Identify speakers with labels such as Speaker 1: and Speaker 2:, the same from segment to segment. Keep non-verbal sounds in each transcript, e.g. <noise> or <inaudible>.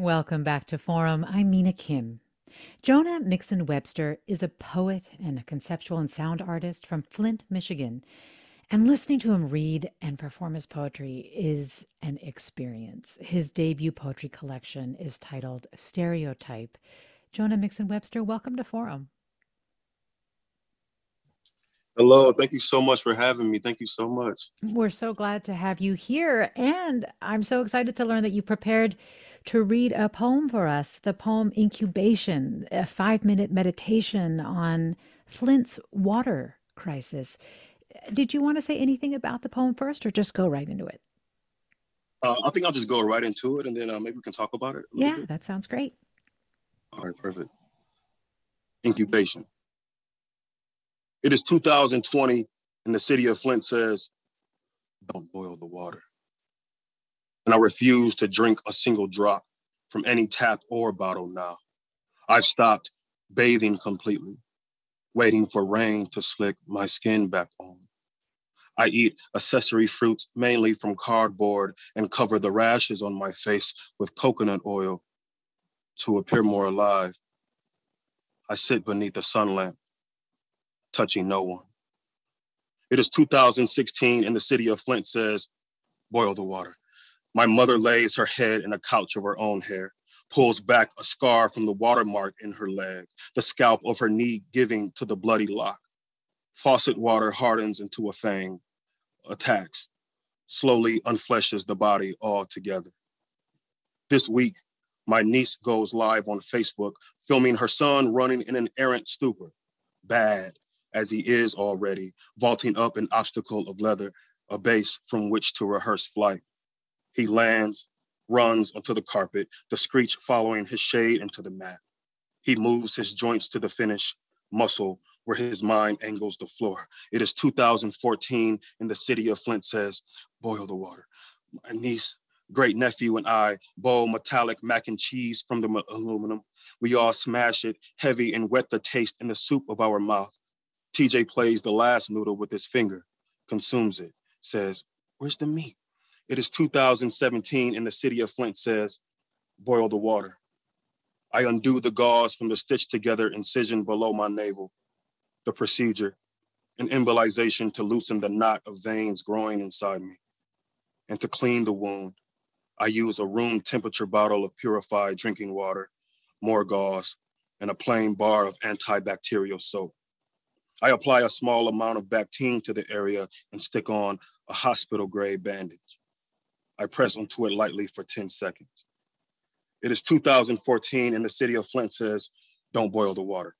Speaker 1: Welcome back to Forum. I'm Mina Kim. Jonah Mixon Webster is a poet and a conceptual and sound artist from Flint, Michigan. And listening to him read and perform his poetry is an experience. His debut poetry collection is titled Stereotype. Jonah Mixon Webster, welcome to Forum.
Speaker 2: Hello, thank you so much for having me. Thank you so much.
Speaker 1: We're so glad to have you here. And I'm so excited to learn that you prepared to read a poem for us the poem Incubation, a five minute meditation on Flint's water crisis. Did you want to say anything about the poem first or just go right into it?
Speaker 2: Uh, I think I'll just go right into it and then uh, maybe we can talk about it.
Speaker 1: Yeah, bit. that sounds great.
Speaker 2: All right, perfect. Incubation. It is 2020 and the city of Flint says, don't boil the water and I refuse to drink a single drop from any tap or bottle now. I've stopped bathing completely, waiting for rain to slick my skin back on. I eat accessory fruits mainly from cardboard and cover the rashes on my face with coconut oil to appear more alive. I sit beneath a sun lamp, touching no one. It is 2016 and the city of Flint says, boil the water. My mother lays her head in a couch of her own hair, pulls back a scar from the watermark in her leg, the scalp of her knee giving to the bloody lock. Faucet water hardens into a fang, attacks, slowly unfleshes the body altogether. This week, my niece goes live on Facebook, filming her son running in an errant stupor, bad as he is already, vaulting up an obstacle of leather, a base from which to rehearse flight. He lands, runs onto the carpet, the screech following his shade into the mat. He moves his joints to the finish, muscle where his mind angles the floor. It is 2014, and the city of Flint says, boil the water. My niece, great nephew, and I boil metallic mac and cheese from the aluminum. We all smash it heavy and wet the taste in the soup of our mouth. TJ plays the last noodle with his finger, consumes it, says, Where's the meat? It is 2017 and the city of Flint says, boil the water. I undo the gauze from the stitched together incision below my navel. The procedure, an embolization to loosen the knot of veins growing inside me. And to clean the wound, I use a room temperature bottle of purified drinking water, more gauze, and a plain bar of antibacterial soap. I apply a small amount of Bactine to the area and stick on a hospital grade bandage. I press onto it lightly for 10 seconds. It is 2014 and the city of Flint says, don't boil the water.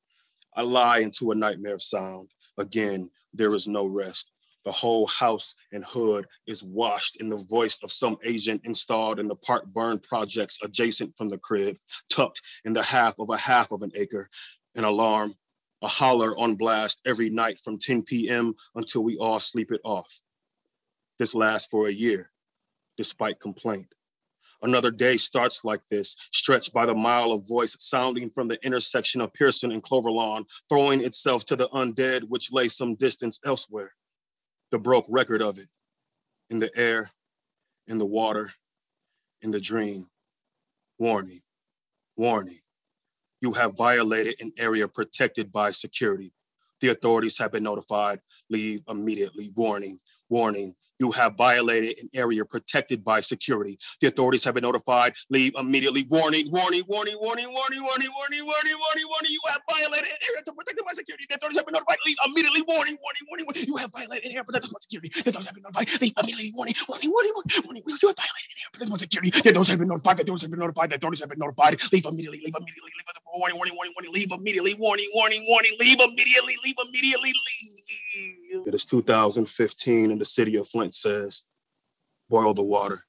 Speaker 2: I lie into a nightmare of sound. Again, there is no rest. The whole house and hood is washed in the voice of some agent installed in the park burn projects adjacent from the crib, tucked in the half of a half of an acre. An alarm, a holler on blast every night from 10 p.m. until we all sleep it off. This lasts for a year despite complaint. Another day starts like this, stretched by the mile of voice sounding from the intersection of Pearson and Cloverlawn, throwing itself to the undead which lay some distance elsewhere. The broke record of it in the air, in the water, in the dream. Warning, warning. You have violated an area protected by security. The authorities have been notified. Leave immediately. Warning, warning You have violated an area protected by security. The authorities have been notified. Leave immediately. Warning, warning, warning, warning, warning, warning, warning, warning, warning, warning. You have violated an area protected by security. The authorities have been notified. Leave immediately. Warning, warning, warning. You have violated an area protected by security. The authorities have been notified. Leave immediately. Warning, warning, warning, warning, warning. You have violated an area protected by security. The authorities have been notified. The authorities have been notified. The authorities have been notified. Leave immediately. Leave immediately. Leave warning, warning, warning, warning. Leave immediately. Warning, warning, warning. Leave immediately. Leave immediately. Leave. It is 2015, and the city of Flint says boil the water.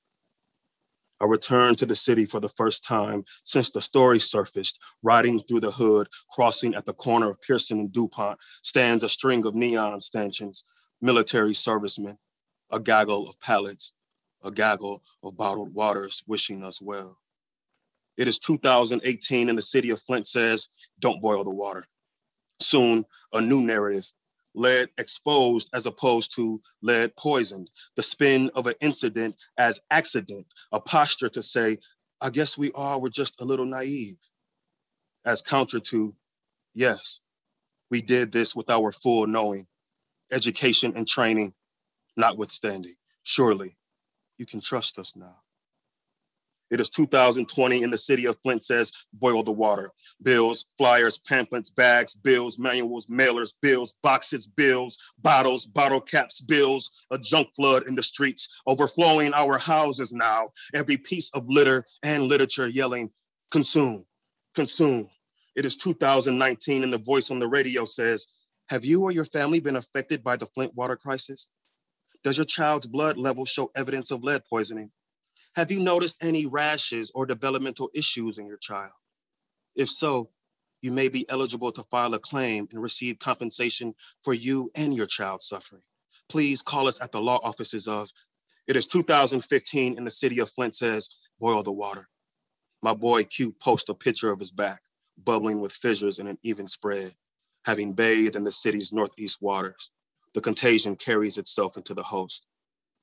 Speaker 2: I returned to the city for the first time since the story surfaced. Riding through the hood, crossing at the corner of Pearson and DuPont, stands a string of neon stanchions, military servicemen, a gaggle of pallets, a gaggle of bottled waters wishing us well. It is 2018 and the city of Flint says, don't boil the water. Soon, a new narrative lead exposed as opposed to lead poisoned, the spin of an incident as accident, a posture to say, I guess we all were just a little naive, as counter to, yes, we did this with our full knowing, education and training notwithstanding. Surely you can trust us now. It is 2020 and the city of Flint says, boil the water. Bills, flyers, pamphlets, bags, bills, manuals, mailers, bills, boxes, bills, bottles, bottle caps, bills, a junk flood in the streets, overflowing our houses now. Every piece of litter and literature yelling, consume, consume. It is 2019 and the voice on the radio says, have you or your family been affected by the Flint water crisis? Does your child's blood level show evidence of lead poisoning? Have you noticed any rashes or developmental issues in your child? If so, you may be eligible to file a claim and receive compensation for you and your child's suffering. Please call us at the law offices of it is 2015 and the city of Flint says, boil the water. My boy Q posts a picture of his back, bubbling with fissures in an even spread, having bathed in the city's northeast waters. The contagion carries itself into the host,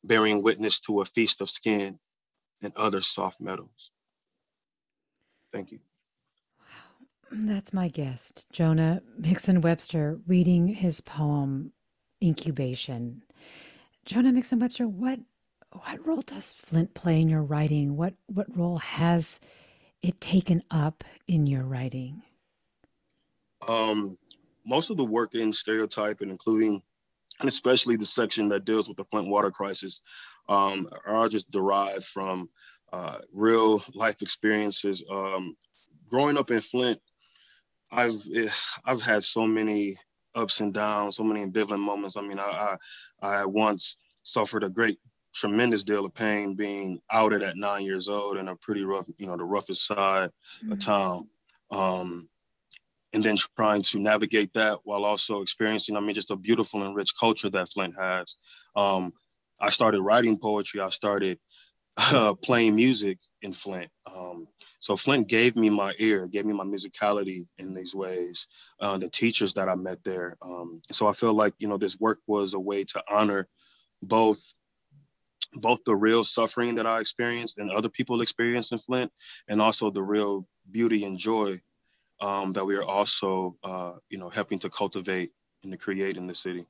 Speaker 2: bearing witness to a feast of skin and other soft metals. Thank you. Wow.
Speaker 1: That's my guest, Jonah Mixon Webster, reading his poem Incubation. Jonah Mixon Webster, what what role does Flint play in your writing? What what role has it taken up in your writing?
Speaker 2: Um, most of the work in stereotype and including and especially the section that deals with the Flint water crisis um, are just derived from uh, real life experiences. Um, growing up in Flint, I've eh, I've had so many ups and downs, so many ambivalent moments. I mean, I I, I once suffered a great, tremendous deal of pain being outed at nine years old in a pretty rough, you know, the roughest side mm-hmm. of town. Um, and then trying to navigate that while also experiencing, I mean, just a beautiful and rich culture that Flint has. Um, I started writing poetry. I started uh, playing music in Flint. Um, so Flint gave me my ear, gave me my musicality in these ways. Uh, the teachers that I met there. Um, so I feel like you know this work was a way to honor both both the real suffering that I experienced and other people experienced in Flint, and also the real beauty and joy um, that we are also uh, you know helping to cultivate and to create in the city.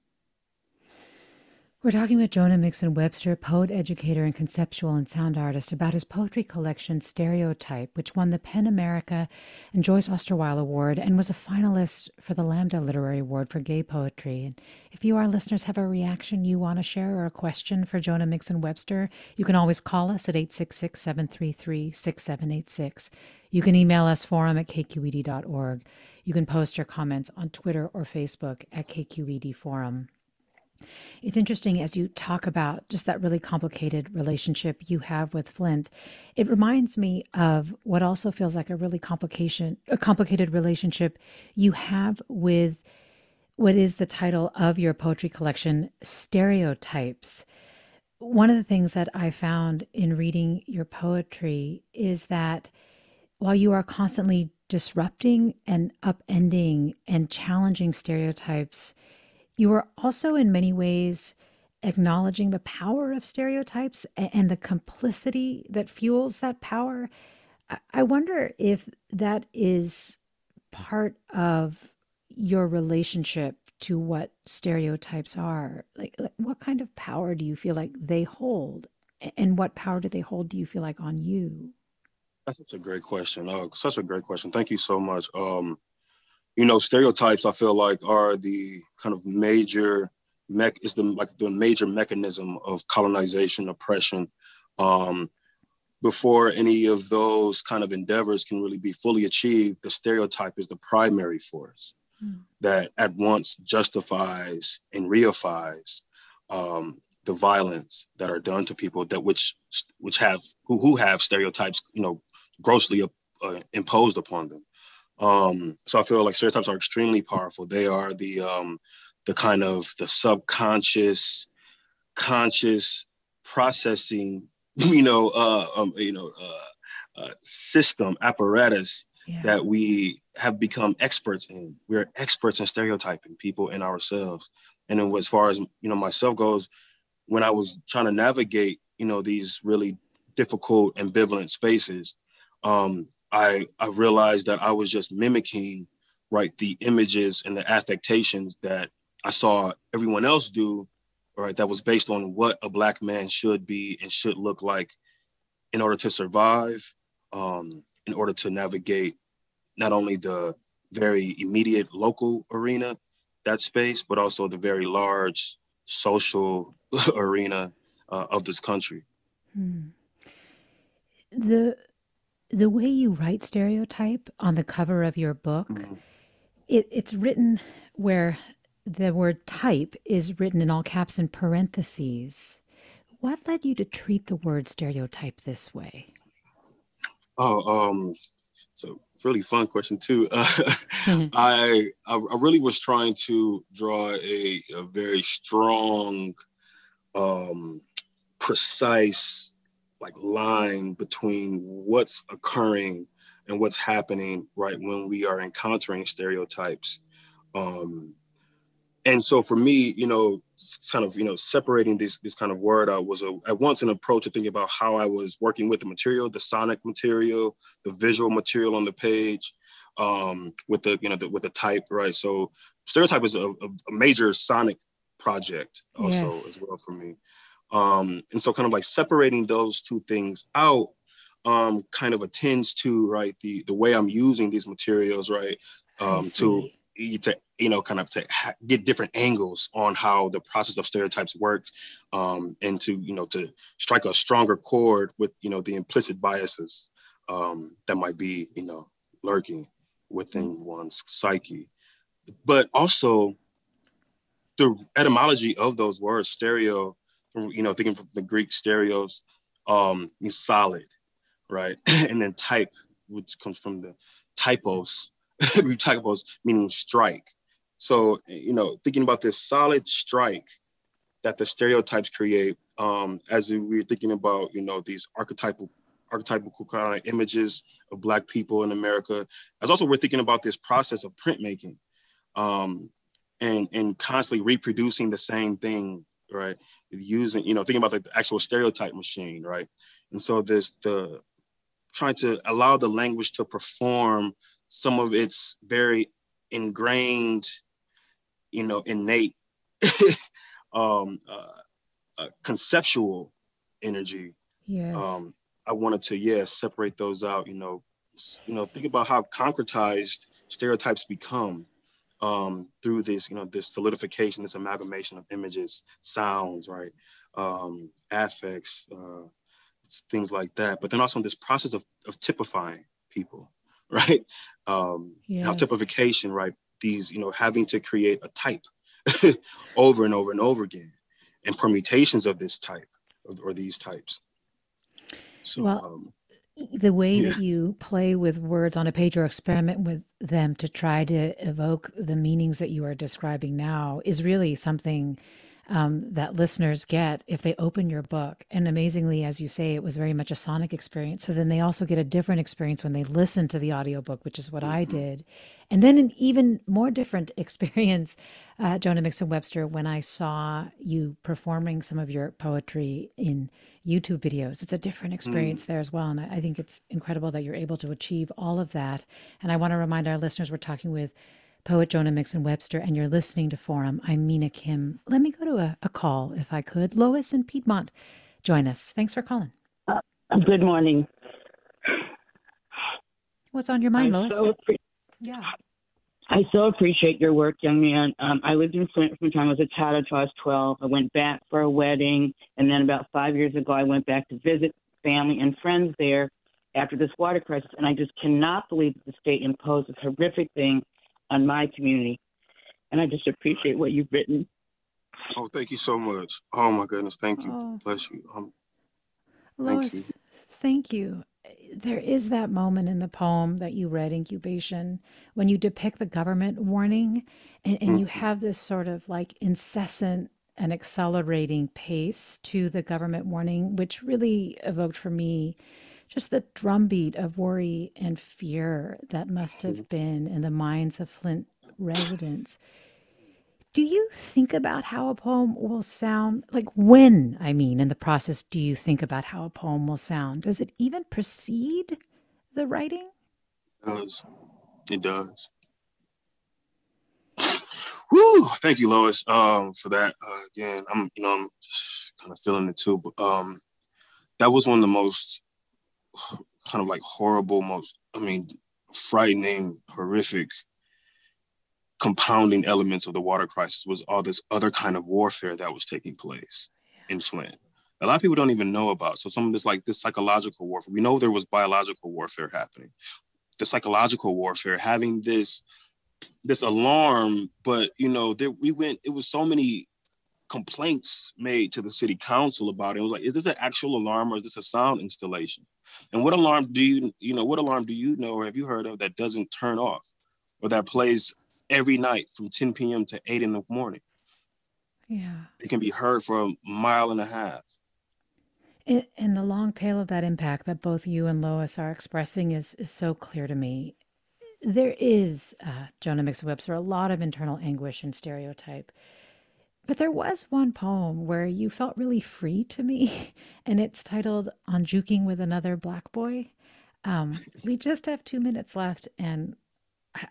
Speaker 1: We're talking with Jonah Mixon Webster, poet, educator, and conceptual and sound artist, about his poetry collection Stereotype, which won the PEN America and Joyce Osterweil Award and was a finalist for the Lambda Literary Award for Gay Poetry. And if you, our listeners, have a reaction you want to share or a question for Jonah Mixon Webster, you can always call us at 866 733 6786. You can email us forum at kqed.org. You can post your comments on Twitter or Facebook at KQED Forum. It's interesting as you talk about just that really complicated relationship you have with Flint. It reminds me of what also feels like a really complication a complicated relationship you have with what is the title of your poetry collection, Stereotypes. One of the things that I found in reading your poetry is that while you are constantly disrupting and upending and challenging stereotypes, you are also, in many ways, acknowledging the power of stereotypes and the complicity that fuels that power. I wonder if that is part of your relationship to what stereotypes are. Like, like, what kind of power do you feel like they hold? And what power do they hold, do you feel like, on you?
Speaker 2: That's such a great question. Uh, such a great question. Thank you so much. Um, you know, stereotypes, I feel like, are the kind of major mech is the like the major mechanism of colonization, oppression. Um, before any of those kind of endeavors can really be fully achieved, the stereotype is the primary force mm. that at once justifies and reifies um, the violence that are done to people that which which have who who have stereotypes, you know, grossly uh, imposed upon them. Um, so I feel like stereotypes are extremely powerful. They are the um, the kind of the subconscious, conscious processing, <laughs> you know, uh, um, you know, uh, uh, system apparatus yeah. that we have become experts in. We're experts in stereotyping people and ourselves. And then as far as you know, myself goes, when I was trying to navigate, you know, these really difficult, ambivalent spaces, um, I I realized that I was just mimicking right the images and the affectations that I saw everyone else do, right, that was based on what a black man should be and should look like in order to survive, um, in order to navigate not only the very immediate local arena, that space, but also the very large social <laughs> arena uh, of this country. Hmm.
Speaker 1: The the way you write stereotype on the cover of your book, mm-hmm. it, it's written where the word type is written in all caps and parentheses. What led you to treat the word stereotype this way?
Speaker 2: Oh, um, so really fun question too. Uh, <laughs> <laughs> I, I, I really was trying to draw a, a very strong, um, precise like line between what's occurring and what's happening right when we are encountering stereotypes. Um, and so for me, you know, kind of, you know, separating this this kind of word out was a, at once an approach to thinking about how I was working with the material, the sonic material, the visual material on the page, um, with the, you know, the, with the type, right? So stereotype is a, a major sonic project also yes. as well for me. Um, and so kind of like separating those two things out um, kind of attends to, right, the, the way I'm using these materials, right, um, to to you know kind of to ha- get different angles on how the process of stereotypes work um, and to you know to strike a stronger chord with you know the implicit biases um, that might be you know lurking within one's psyche. But also the etymology of those words stereo you know thinking from the greek stereos um, means solid right <laughs> and then type which comes from the typos <laughs> about meaning strike. So, you know, thinking about this solid strike that the stereotypes create, um, as we were thinking about, you know, these archetypal archetypal kind of images of black people in America, as also we're thinking about this process of printmaking, um, and and constantly reproducing the same thing, right? Using, you know, thinking about like the actual stereotype machine, right? And so this the trying to allow the language to perform some of its very ingrained, you know, innate <laughs> um, uh, uh, conceptual energy.
Speaker 1: Yes.
Speaker 2: Um, I wanted to, yeah, separate those out. You know, you know, think about how concretized stereotypes become um, through this, you know, this solidification, this amalgamation of images, sounds, right, um, affects, uh, things like that. But then also in this process of, of typifying people, <laughs> right? Um, yes. Now, typification, right? These, you know, having to create a type <laughs> over and over and over again, and permutations of this type or, or these types.
Speaker 1: So, well, um, the way yeah. that you play with words on a page or experiment with them to try to evoke the meanings that you are describing now is really something um, that listeners get if they open your book. And amazingly, as you say, it was very much a sonic experience. So then they also get a different experience when they listen to the audiobook, which is what mm-hmm. I did. And then an even more different <laughs> experience, uh, Jonah Mixon Webster, when I saw you performing some of your poetry in YouTube videos. It's a different experience mm. there as well. And I, I think it's incredible that you're able to achieve all of that. And I want to remind our listeners we're talking with poet Jonah Mixon Webster, and you're listening to Forum. I'm Mina Kim. Let me go to a, a call, if I could. Lois in Piedmont, join us. Thanks for calling.
Speaker 3: Uh, good morning.
Speaker 1: What's on your mind, I Lois?
Speaker 3: So
Speaker 1: yeah.
Speaker 3: I so appreciate your work, young man. Um, I lived in Flint from the time I was a child until I was 12. I went back for a wedding, and then about five years ago, I went back to visit family and friends there after this water crisis. And I just cannot believe that the state imposed this horrific thing on my community. And I just appreciate what you've written.
Speaker 2: Oh, thank you so much. Oh my goodness, thank you. Oh. Bless you. Um,
Speaker 1: Lois, thank you. thank you there is that moment in the poem that you read, Incubation, when you depict the government warning and, and mm-hmm. you have this sort of like incessant and accelerating pace to the government warning, which really evoked for me just the drumbeat of worry and fear that must have been in the minds of Flint residents. Do you think about how a poem will sound? Like, when, I mean, in the process, do you think about how a poem will sound? Does it even precede the writing?
Speaker 2: It does. It does. Woo! Thank you, Lois, um, for that. Uh, again, I'm, you know, I'm kind of feeling it too. But um, that was one of the most kind of like horrible, most, I mean, frightening, horrific compounding elements of the water crisis was all this other kind of warfare that was taking place yeah. in Flint. A lot of people don't even know about. So some of this like this psychological warfare. We know there was biological warfare happening. The psychological warfare, having this this alarm, but you know, there we went, it was so many complaints made to the city council about it. It was like, is this an actual alarm or is this a sound installation? And what alarm do you, you know, what alarm do you know or have you heard of that doesn't turn off or that plays every night from 10 p.m. to 8 in the morning.
Speaker 1: Yeah.
Speaker 2: It can be heard for a mile and a half.
Speaker 1: and the long tail of that impact that both you and Lois are expressing is, is so clear to me. There is, uh, Jonah Mixon Webster, a lot of internal anguish and stereotype. But there was one poem where you felt really free to me, <laughs> and it's titled On Juking with Another Black Boy. Um, we just have two minutes left, and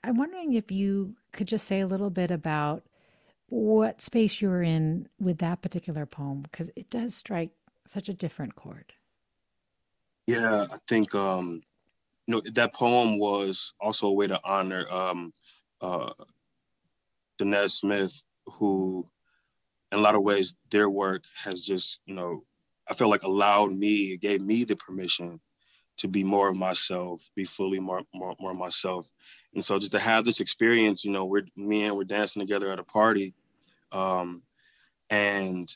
Speaker 1: I'm wondering if you could just say a little bit about what space you were in with that particular poem, because it does strike such a different chord.
Speaker 2: Yeah, I think um, you know that poem was also a way to honor um, uh, Danez Smith, who, in a lot of ways, their work has just you know I feel like allowed me, gave me the permission to be more of myself, be fully more, more, more myself. And so just to have this experience, you know, we're me and we're dancing together at a party. Um, and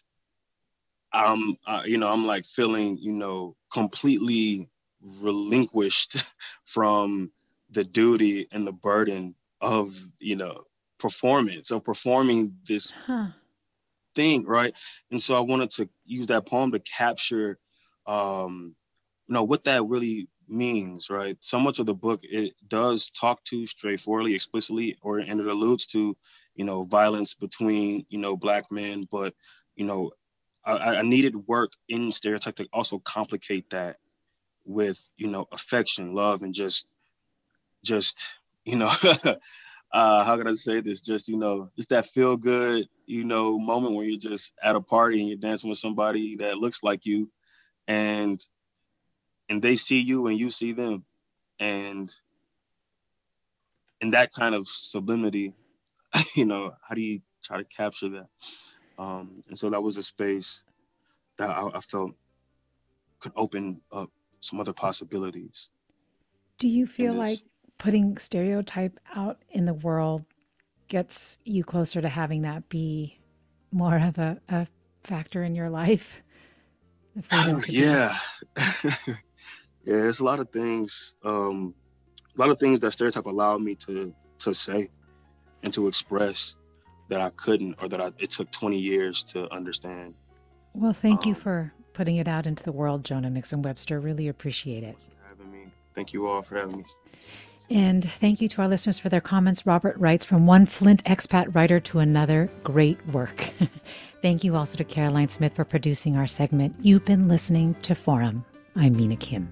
Speaker 2: I'm, uh, you know, I'm like feeling, you know, completely relinquished <laughs> from the duty and the burden of, you know, performance of performing this huh. thing. Right. And so I wanted to use that poem to capture, um, know what that really means, right? So much of the book it does talk to straightforwardly, explicitly, or and it alludes to, you know, violence between you know black men, but you know, I, I needed work in stereotype to also complicate that with you know affection, love, and just just you know. <laughs> uh, how can I say this? Just you know, just that feel good, you know, moment where you're just at a party and you're dancing with somebody that looks like you, and and they see you and you see them. And in that kind of sublimity <laughs> you know how do you try to capture that? Um, and so that was a space that I, I felt could open up some other possibilities.
Speaker 1: Do you feel like putting stereotype out in the world gets you closer to having that be more of a, a factor in your life?
Speaker 2: Oh, yeah <laughs> yeah, it's a lot of things. Um, a lot of things that stereotype allowed me to to say and to express that I couldn't, or that I, it took 20 years to understand.
Speaker 1: Well, thank um, you for putting it out into the world, Jonah Mixon Webster. Really appreciate it.
Speaker 2: having me. Thank you all for having me.
Speaker 1: And thank you to our listeners for their comments. Robert writes from one Flint expat writer to another, great work. <laughs> thank you also to Caroline Smith for producing our segment. You've been listening to Forum. I'm Mina Kim.